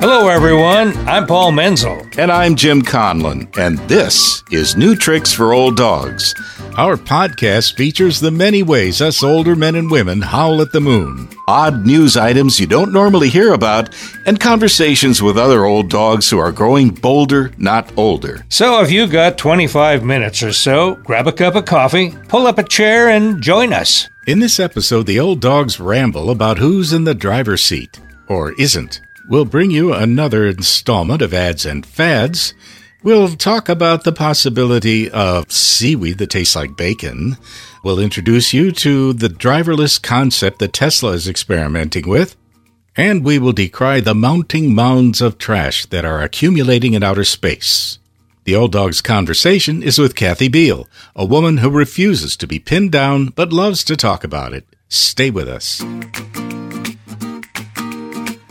Hello, everyone. I'm Paul Menzel. And I'm Jim Conlon, and this is New Tricks for Old Dogs. Our podcast features the many ways us older men and women howl at the moon, odd news items you don't normally hear about, and conversations with other old dogs who are growing bolder, not older. So if you've got 25 minutes or so, grab a cup of coffee, pull up a chair, and join us. In this episode, the old dogs ramble about who's in the driver's seat, or isn't. We'll bring you another installment of Ads and Fads. We'll talk about the possibility of seaweed that tastes like bacon. We'll introduce you to the driverless concept that Tesla is experimenting with. And we will decry the mounting mounds of trash that are accumulating in outer space. The Old Dog's conversation is with Kathy Biehl, a woman who refuses to be pinned down but loves to talk about it. Stay with us.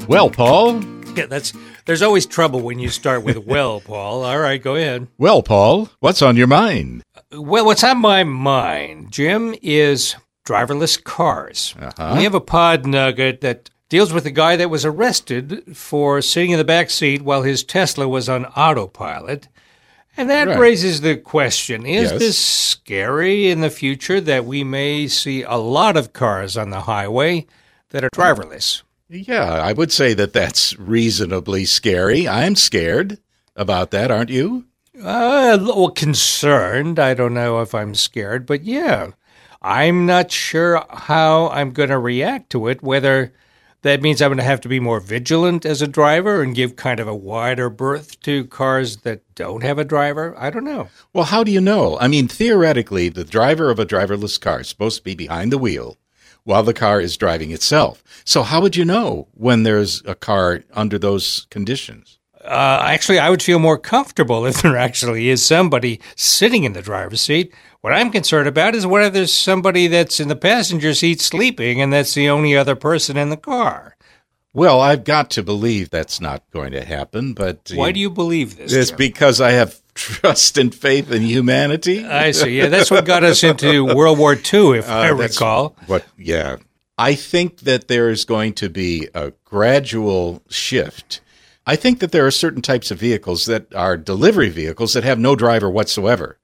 Well, Paul. Yeah, that's there's always trouble when you start with well, Paul. All right, go ahead. Well, Paul, what's on your mind? Well, what's on my mind, Jim, is driverless cars. Uh-huh. We have a pod nugget that deals with a guy that was arrested for sitting in the back seat while his Tesla was on autopilot. And that right. raises the question is yes. this scary in the future that we may see a lot of cars on the highway that are driverless? Yeah, I would say that that's reasonably scary. I'm scared about that, aren't you? Uh, a little concerned. I don't know if I'm scared, but yeah, I'm not sure how I'm going to react to it, whether that means I'm going to have to be more vigilant as a driver and give kind of a wider berth to cars that don't have a driver. I don't know. Well, how do you know? I mean, theoretically, the driver of a driverless car is supposed to be behind the wheel while the car is driving itself. So how would you know when there's a car under those conditions? Uh, actually, I would feel more comfortable if there actually is somebody sitting in the driver's seat. What I'm concerned about is whether there's somebody that's in the passenger seat sleeping and that's the only other person in the car. Well, I've got to believe that's not going to happen, but why do you believe this? It's because I have trust and faith in humanity. I see. Yeah, that's what got us into World War II, if uh, I recall. What? Yeah, I think that there is going to be a gradual shift. I think that there are certain types of vehicles that are delivery vehicles that have no driver whatsoever,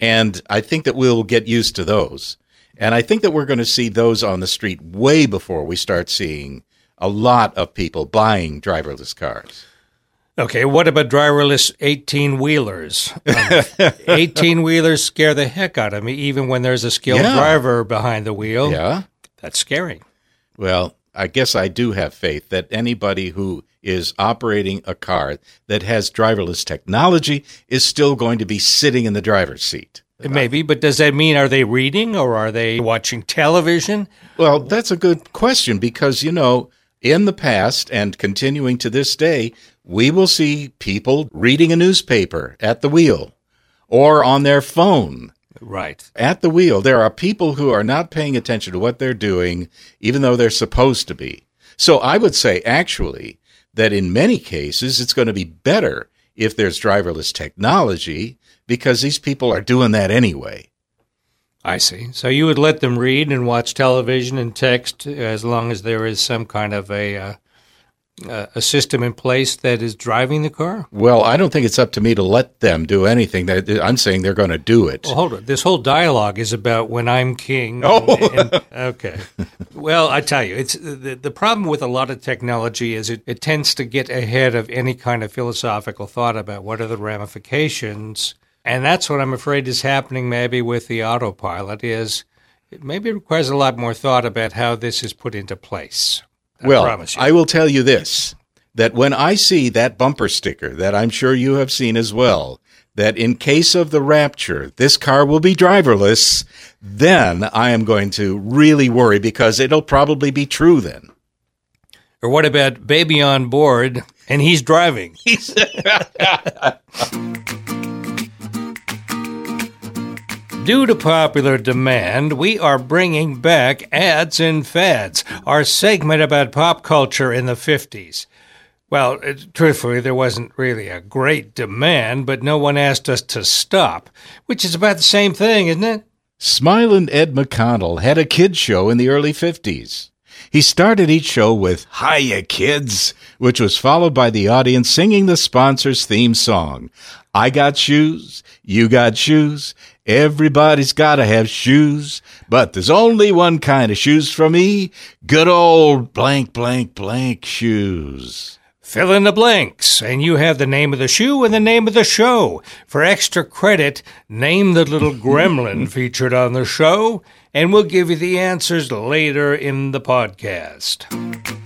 and I think that we'll get used to those. And I think that we're going to see those on the street way before we start seeing a lot of people buying driverless cars. Okay, what about driverless 18 wheelers? Um, 18 wheelers scare the heck out of me, even when there's a skilled yeah. driver behind the wheel. Yeah. That's scary. Well, I guess I do have faith that anybody who is operating a car that has driverless technology is still going to be sitting in the driver's seat. Maybe, but does that mean are they reading or are they watching television? Well, that's a good question because, you know, in the past and continuing to this day, we will see people reading a newspaper at the wheel or on their phone. Right. At the wheel, there are people who are not paying attention to what they're doing, even though they're supposed to be. So I would say, actually, that in many cases, it's going to be better if there's driverless technology because these people are doing that anyway. I see. So you would let them read and watch television and text as long as there is some kind of a uh, a system in place that is driving the car? Well, I don't think it's up to me to let them do anything. I'm saying they're going to do it. Well, hold on. This whole dialogue is about when I'm king. Oh, and, and, okay. well, I tell you, it's the, the problem with a lot of technology is it, it tends to get ahead of any kind of philosophical thought about what are the ramifications and that's what I'm afraid is happening maybe with the autopilot is it maybe requires a lot more thought about how this is put into place. I well, I will tell you this that when I see that bumper sticker that I'm sure you have seen as well, that in case of the rapture, this car will be driverless, then I am going to really worry because it'll probably be true then. Or what about baby on board and he's driving? Due to popular demand, we are bringing back Ads and Fads, our segment about pop culture in the 50s. Well, it, truthfully, there wasn't really a great demand, but no one asked us to stop, which is about the same thing, isn't it? Smilin' Ed McConnell had a kids show in the early 50s. He started each show with Hiya Kids, which was followed by the audience singing the sponsor's theme song. I got shoes, you got shoes, everybody's gotta have shoes, but there's only one kind of shoes for me, good old blank blank blank shoes. Fill in the blanks, and you have the name of the shoe and the name of the show. For extra credit, name the little gremlin featured on the show, and we'll give you the answers later in the podcast.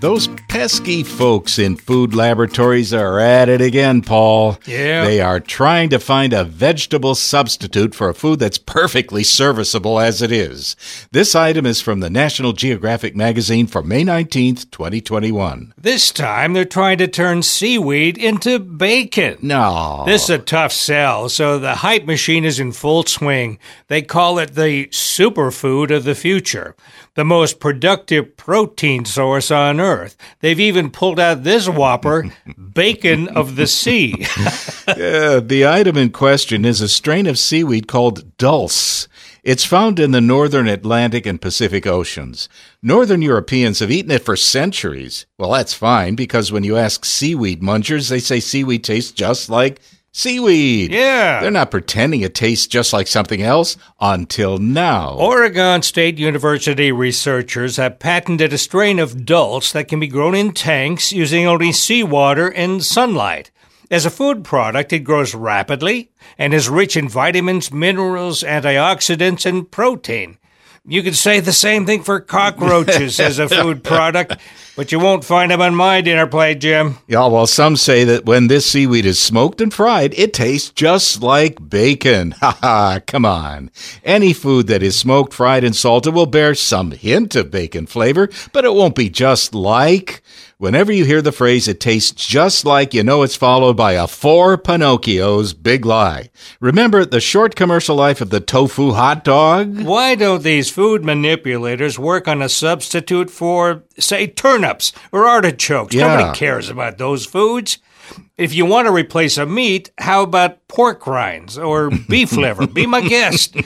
Those pesky folks in food laboratories are at it again, Paul. Yeah. They are trying to find a vegetable substitute for a food that's perfectly serviceable as it is. This item is from the National Geographic magazine for May 19th, 2021. This time they're trying to turn seaweed into bacon. No. This is a tough sell, so the hype machine is in full swing. They call it the superfood of the future, the most productive protein source on Earth. They've even pulled out this whopper, bacon of the sea. yeah, the item in question is a strain of seaweed called dulse. It's found in the northern Atlantic and Pacific Oceans. Northern Europeans have eaten it for centuries. Well, that's fine because when you ask seaweed munchers, they say seaweed tastes just like seaweed. Yeah. They're not pretending it tastes just like something else until now. Oregon State University researchers have patented a strain of dulse that can be grown in tanks using only seawater and sunlight. As a food product, it grows rapidly and is rich in vitamins, minerals, antioxidants, and protein. You could say the same thing for cockroaches as a food product, but you won't find them on my dinner plate, Jim. Yeah, well, some say that when this seaweed is smoked and fried, it tastes just like bacon. Ha ha, come on. Any food that is smoked, fried, and salted will bear some hint of bacon flavor, but it won't be just like. Whenever you hear the phrase, it tastes just like, you know it's followed by a four Pinocchios big lie. Remember the short commercial life of the tofu hot dog? Why don't these food manipulators work on a substitute for, say, turnips or artichokes? Yeah. Nobody cares about those foods. If you want to replace a meat, how about pork rinds or beef liver? Be my guest.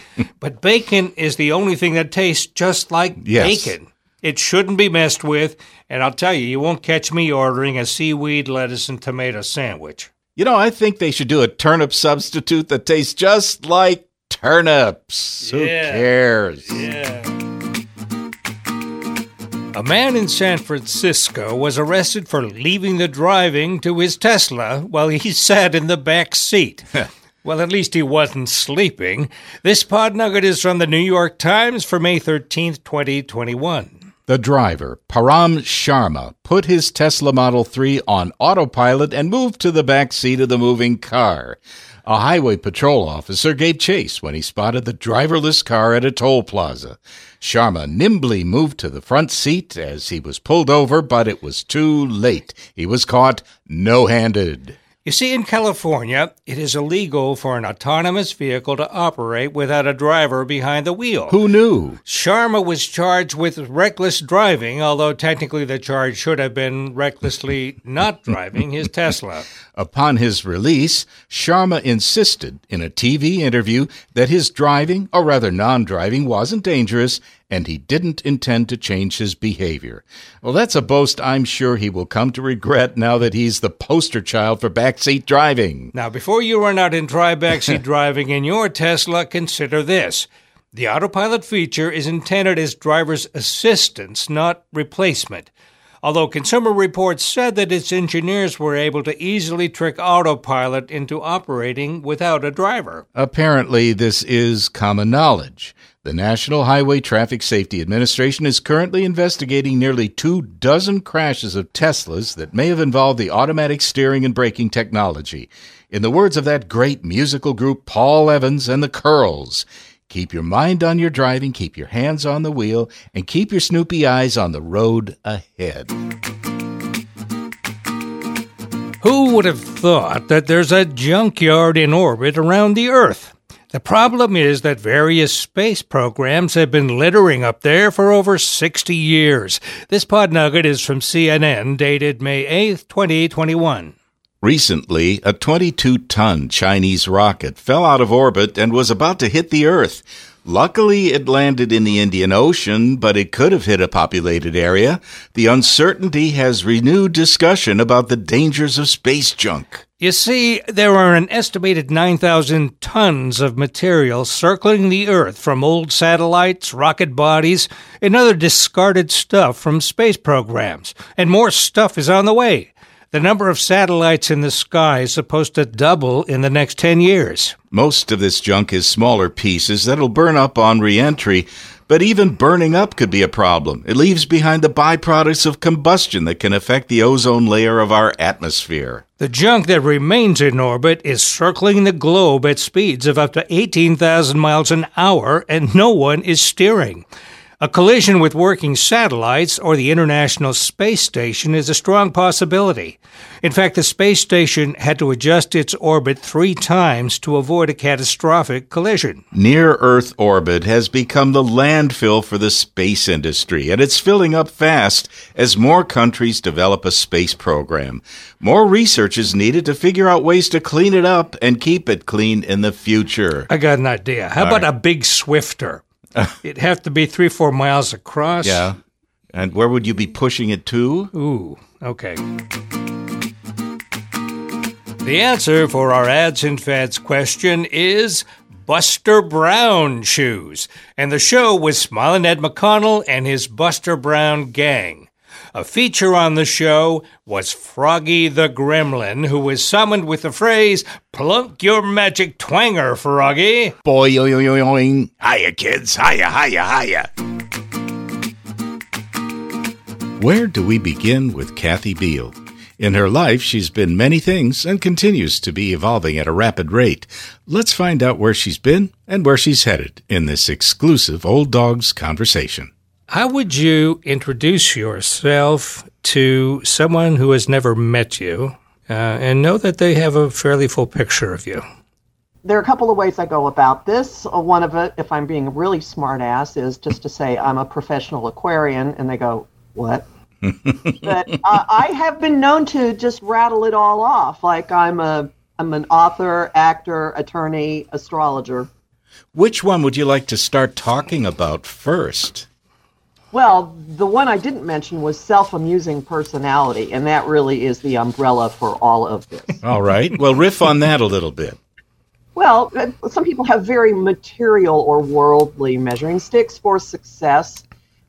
But bacon is the only thing that tastes just like Yes. bacon. It shouldn't be messed with, and I'll tell you, you won't catch me ordering a seaweed, lettuce, and tomato sandwich. You know, I think they should do a turnip substitute that tastes just like turnips. Who cares? Yeah. A man in San Francisco was arrested for leaving the driving to his Tesla while he sat in the back seat. well, at least he wasn't sleeping. This pod nugget is from the New York Times for May 13th, 2021. The driver, Param Sharma, put his Tesla Model 3 on autopilot and moved to the back seat of the moving car. A highway patrol officer gave chase when he spotted the driverless car at a toll plaza. Sharma nimbly moved to the front seat as he was pulled over, but it was too late. He was caught no handed. You see, in California, it is illegal for an autonomous vehicle to operate without a driver behind the wheel. Who knew? Sharma was charged with reckless driving, although technically the charge should have been recklessly not driving his Tesla. Upon his release, Sharma insisted in a TV interview that his driving, or rather non driving, wasn't dangerous and he didn't intend to change his behavior. Well, that's a boast I'm sure he will come to regret now that he's the poster child for backseat driving. Now, before you run out and try backseat driving in your Tesla, consider this. The autopilot feature is intended as driver's assistance, not replacement. Although Consumer Reports said that its engineers were able to easily trick autopilot into operating without a driver. Apparently, this is common knowledge. The National Highway Traffic Safety Administration is currently investigating nearly two dozen crashes of Teslas that may have involved the automatic steering and braking technology. In the words of that great musical group Paul Evans and the Curls, keep your mind on your driving, keep your hands on the wheel, and keep your snoopy eyes on the road ahead. Who would have thought that there's a junkyard in orbit around the Earth? The problem is that various space programs have been littering up there for over 60 years. This pod nugget is from CNN, dated May 8th, 2021. Recently, a 22 ton Chinese rocket fell out of orbit and was about to hit the Earth. Luckily, it landed in the Indian Ocean, but it could have hit a populated area. The uncertainty has renewed discussion about the dangers of space junk. You see, there are an estimated 9,000 tons of material circling the Earth from old satellites, rocket bodies, and other discarded stuff from space programs. And more stuff is on the way. The number of satellites in the sky is supposed to double in the next 10 years. Most of this junk is smaller pieces that'll burn up on reentry, but even burning up could be a problem. It leaves behind the byproducts of combustion that can affect the ozone layer of our atmosphere. The junk that remains in orbit is circling the globe at speeds of up to 18,000 miles an hour, and no one is steering. A collision with working satellites or the International Space Station is a strong possibility. In fact, the space station had to adjust its orbit three times to avoid a catastrophic collision. Near Earth orbit has become the landfill for the space industry, and it's filling up fast as more countries develop a space program. More research is needed to figure out ways to clean it up and keep it clean in the future. I got an idea. How All about right. a big Swiffer? It'd have to be three, four miles across. Yeah. And where would you be pushing it to? Ooh, okay. The answer for our ads and fads question is Buster Brown shoes. And the show was Smiling Ed McConnell and his Buster Brown gang. A feature on the show was Froggy the Gremlin, who was summoned with the phrase, Plunk your magic twanger, Froggy. Boy, yo, yo, yo, yo. Hiya, kids. Hiya, hiya, hiya. Where do we begin with Kathy Biehl? In her life, she's been many things and continues to be evolving at a rapid rate. Let's find out where she's been and where she's headed in this exclusive Old Dogs conversation. How would you introduce yourself to someone who has never met you uh, and know that they have a fairly full picture of you? There are a couple of ways I go about this. Uh, one of it, if I'm being a really smart ass, is just to say I'm a professional aquarian, and they go, What? but uh, I have been known to just rattle it all off, like I'm a I'm an author, actor, attorney, astrologer. Which one would you like to start talking about first? Well, the one I didn't mention was self amusing personality, and that really is the umbrella for all of this. all right. Well, riff on that a little bit. Well, uh, some people have very material or worldly measuring sticks for success.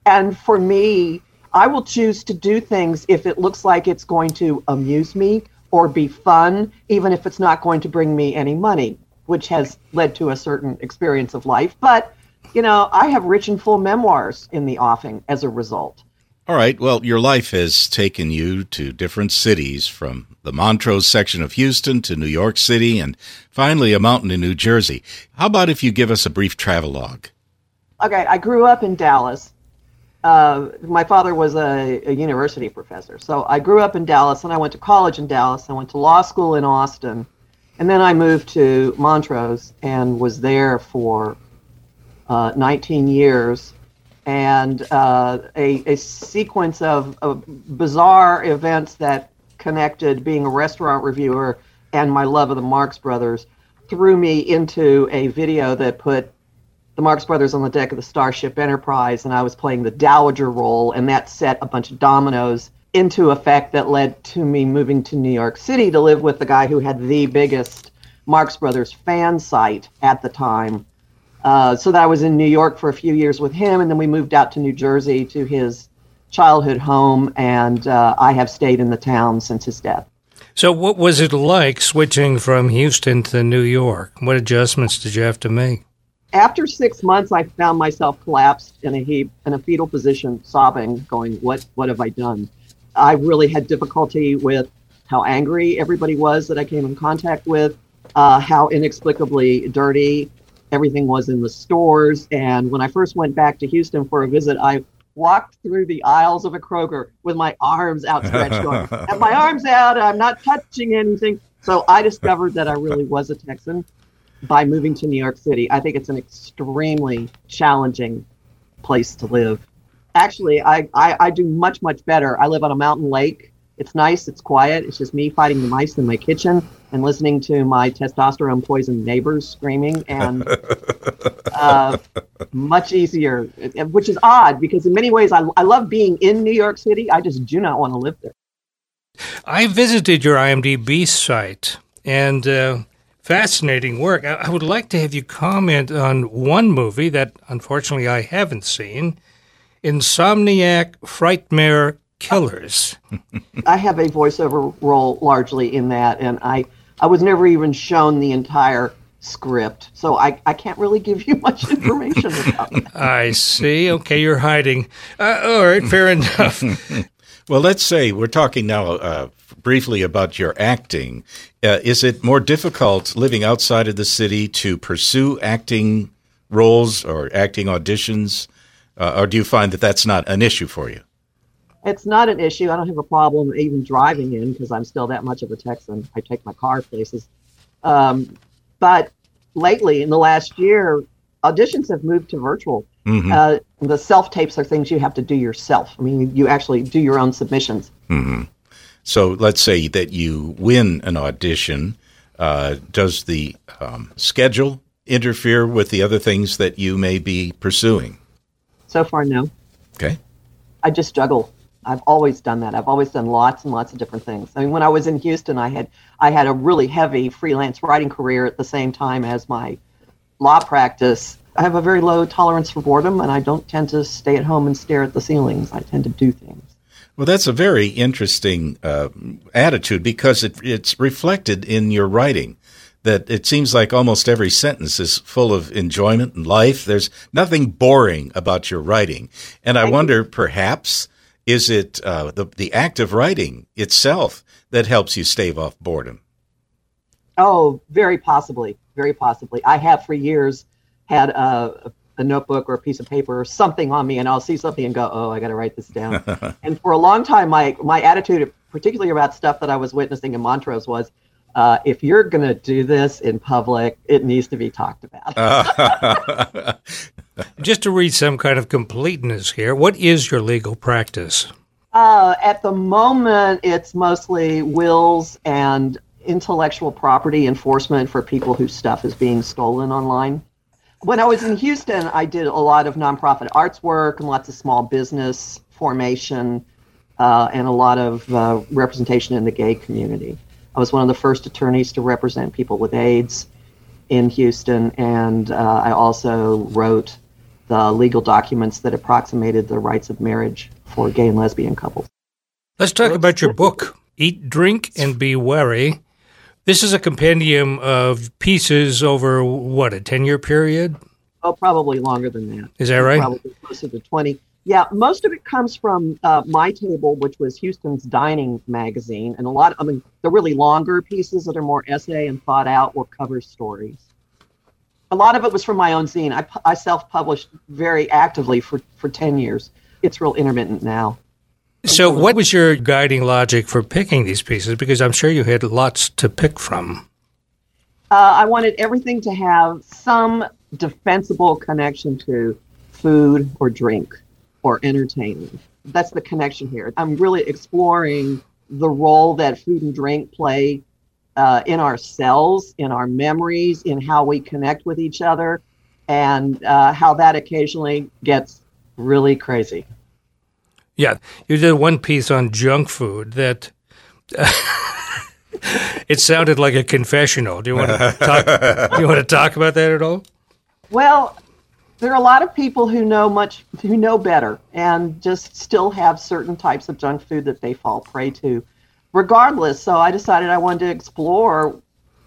And for me, I will choose to do things if it looks like it's going to amuse me or be fun, even if it's not going to bring me any money, which has led to a certain experience of life. But you know, I have rich and full memoirs in the offing as a result. All right. Well, your life has taken you to different cities from the Montrose section of Houston to New York City and finally a mountain in New Jersey. How about if you give us a brief travelogue? Okay. I grew up in Dallas. Uh, my father was a, a university professor. So I grew up in Dallas and I went to college in Dallas. I went to law school in Austin. And then I moved to Montrose and was there for uh, 19 years, and uh, a, a sequence of, of bizarre events that connected being a restaurant reviewer and my love of the Marx Brothers threw me into a video that put the Marx Brothers on the deck of the Starship Enterprise, and I was playing the Dowager role, and that set a bunch of dominoes into effect that led to me moving to New York City to live with the guy who had the biggest Marx Brothers fan site at the time, uh, so that I was in New York for a few years with him, and then we moved out to New Jersey to his childhood home, and uh, I have stayed in the town since his death. So, what was it like switching from Houston to New York? What adjustments did you have to make? After six months, I found myself collapsed in a heap, in a fetal position, sobbing, going, "What? What have I done?" I really had difficulty with how angry everybody was that I came in contact with, uh, how inexplicably dirty everything was in the stores. And when I first went back to Houston for a visit, I walked through the aisles of a Kroger with my arms outstretched, going, "Have my arms out! I'm not touching anything." So I discovered that I really was a Texan by moving to New York City. I think it's an extremely challenging place to live. Actually, I, I, I do much, much better. I live on a mountain lake It's nice, it's quiet. It's just me fighting the mice in my kitchen and listening to my testosterone poisoned neighbors screaming, and uh, much easier, which is odd because in many ways I, I love being in New York City. I just do not want to live there. I visited your IMDb site and uh, fascinating work. I, I would like to have you comment on one movie that unfortunately I haven't seen Insomniac Frightmare Killers. I have a voiceover role largely in that, and I, I was never even shown the entire script, so I, I can't really give you much information about that. I see. Okay, you're hiding. Uh, all right, fair enough. well, let's say we're talking now uh, briefly about your acting. Uh, is it more difficult living outside of the city to pursue acting roles or acting auditions, uh, or do you find that that's not an issue for you? It's not an issue. I don't have a problem even driving in because I'm still that much of a Texan. I take my car places. Um, but lately, in the last year, auditions have moved to virtual. Mm-hmm. Uh, the self tapes are things you have to do yourself. I mean, you actually do your own submissions. Mm-hmm. So let's say that you win an audition. Uh, does the um, schedule interfere with the other things that you may be pursuing? So far, no. Okay. I just juggle I've always done that. I've always done lots and lots of different things. I mean, when I was in Houston, I had I had a really heavy freelance writing career at the same time as my law practice. I have a very low tolerance for boredom, and I don't tend to stay at home and stare at the ceilings. I tend to do things. Well, that's a very interesting uh, attitude because it, it's reflected in your writing. That it seems like almost every sentence is full of enjoyment and life. There's nothing boring about your writing, and I wonder perhaps is it uh, the the act of writing itself that helps you stave off boredom? Oh, very possibly, very possibly. I have for years had a, a notebook or a piece of paper or something on me, and I'll see something and go, "Oh, I got to write this down." and for a long time, my my attitude, particularly about stuff that I was witnessing in Montrose, was, uh, if you're going to do this in public, it needs to be talked about. Just to read some kind of completeness here, what is your legal practice? Uh, at the moment, it's mostly wills and intellectual property enforcement for people whose stuff is being stolen online. When I was in Houston, I did a lot of nonprofit arts work and lots of small business formation uh, and a lot of uh, representation in the gay community. I was one of the first attorneys to represent people with AIDS in Houston, and uh, I also wrote the legal documents that approximated the rights of marriage for gay and lesbian couples. Let's talk about your book, Eat, Drink, and Be Wary. This is a compendium of pieces over what, a 10 year period? Oh, probably longer than that. Is that right? Probably closer to 20. Yeah, most of it comes from uh, My Table, which was Houston's dining magazine, and a lot. I mean, the really longer pieces that are more essay and thought out were cover stories. A lot of it was from my own zine. I, I self-published very actively for for ten years. It's real intermittent now. So, what was your guiding logic for picking these pieces? Because I'm sure you had lots to pick from. Uh, I wanted everything to have some defensible connection to food or drink or entertaining. That's the connection here. I'm really exploring the role that food and drink play uh, in our cells, in our memories, in how we connect with each other, and uh, how that occasionally gets really crazy. Yeah, you did one piece on junk food that. it sounded like a confessional. Do you want to talk? do you want to talk about that at all? Well, there are a lot of people who know much who know better and just still have certain types of junk food that they fall prey to. Regardless so i decided i wanted to explore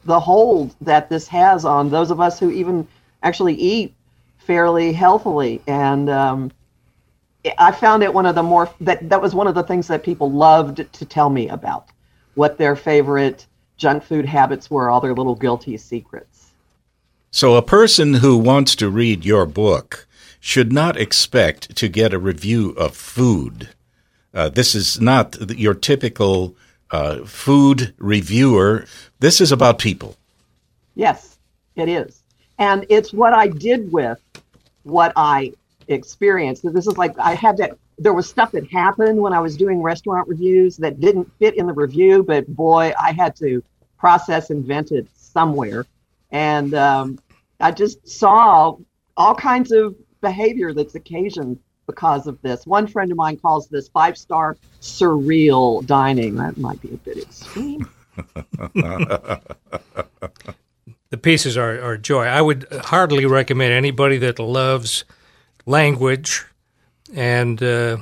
the hold that this has on those of us who even actually eat fairly healthily. And um, i found it one of the more that that was one of the things that people loved to tell me about what their favorite junk food habits were all their little guilty secrets so, a person who wants to read your book should not expect to get a review of food. Uh, this is not your typical uh, food reviewer. This is about people. Yes, it is. And it's what I did with what I experienced. This is like I had that there was stuff that happened when I was doing restaurant reviews that didn't fit in the review, but boy, I had to process and vent it somewhere. And um, I just saw all kinds of behavior that's occasioned because of this. One friend of mine calls this five star surreal dining. That might be a bit extreme. the pieces are, are joy. I would hardly recommend anybody that loves language and uh,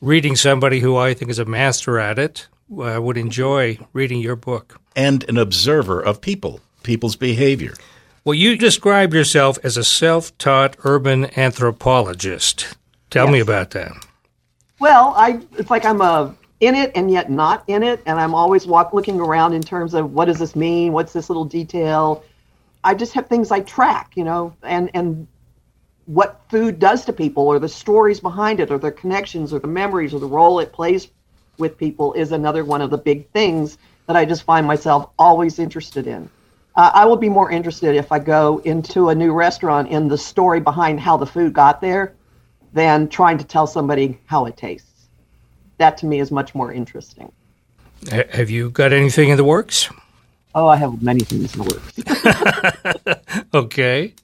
reading somebody who I think is a master at it. I would enjoy reading your book. And an observer of people, people's behavior. Well, you describe yourself as a self taught urban anthropologist. Tell yes. me about that. Well, I it's like I'm a in it and yet not in it, and I'm always walk looking around in terms of what does this mean? What's this little detail? I just have things I track, you know, and and what food does to people, or the stories behind it, or the connections, or the memories, or the role it plays with people is another one of the big things that I just find myself always interested in. Uh, I will be more interested if I go into a new restaurant in the story behind how the food got there than trying to tell somebody how it tastes. That to me is much more interesting. Have you got anything in the works? Oh, I have many things in the works. okay.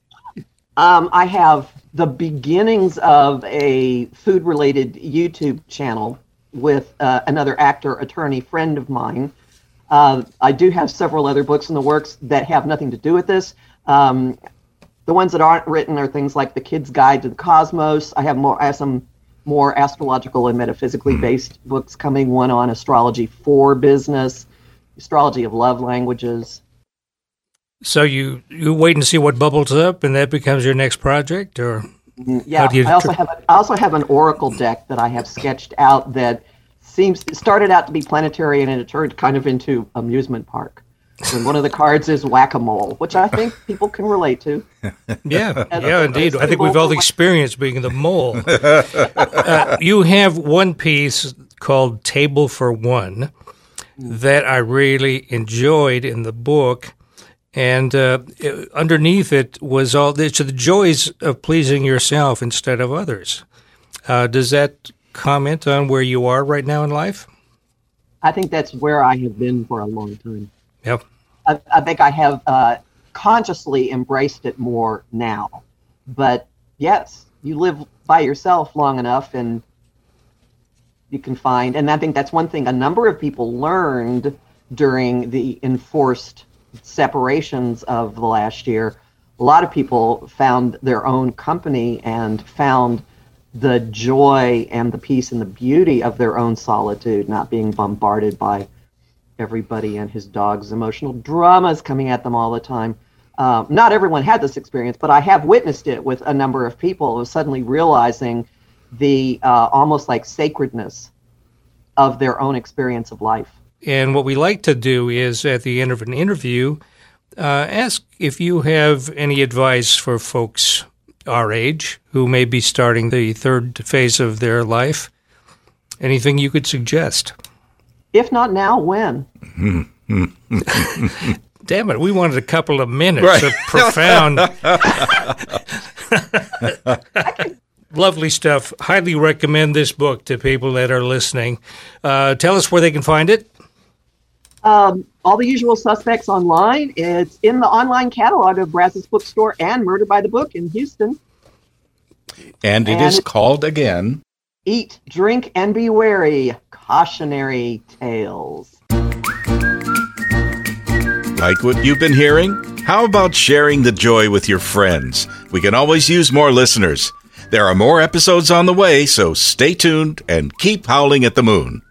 Um, I have the beginnings of a food related YouTube channel with uh, another actor, attorney friend of mine. Uh, I do have several other books in the works that have nothing to do with this. Um, the ones that aren't written are things like The Kid's Guide to the Cosmos. I have more. I have some more astrological and metaphysically hmm. based books coming. One on astrology for business, astrology of love languages. So you you wait and see what bubbles up, and that becomes your next project, or mm-hmm. yeah. I also tr- have a, I also have an oracle deck that I have sketched out that seems it started out to be planetary, and it turned kind of into amusement park. And one of the cards is whack a mole, which I think people can relate to. Yeah, yeah, indeed. I think we've all experienced being the mole. uh, you have one piece called Table for One that I really enjoyed in the book. And uh, underneath it was all the, the joys of pleasing yourself instead of others. Uh, does that comment on where you are right now in life? I think that's where I have been for a long time. Yep. I, I think I have uh, consciously embraced it more now. But yes, you live by yourself long enough and you can find, and I think that's one thing a number of people learned during the enforced separations of the last year. A lot of people found their own company and found the joy and the peace and the beauty of their own solitude, not being bombarded by everybody and his dog's emotional dramas coming at them all the time. Um, not everyone had this experience, but I have witnessed it with a number of people suddenly realizing the uh, almost like sacredness of their own experience of life. And what we like to do is at the end of an interview, uh, ask if you have any advice for folks our age who may be starting the third phase of their life. Anything you could suggest? If not now, when? Damn it, we wanted a couple of minutes right. of profound. Lovely stuff. Highly recommend this book to people that are listening. Uh, tell us where they can find it. Um, all the usual suspects online. It's in the online catalog of Brazos Bookstore and Murder by the Book in Houston. And it and is called again Eat, Drink, and Be Wary Cautionary Tales. Like what you've been hearing? How about sharing the joy with your friends? We can always use more listeners. There are more episodes on the way, so stay tuned and keep howling at the moon.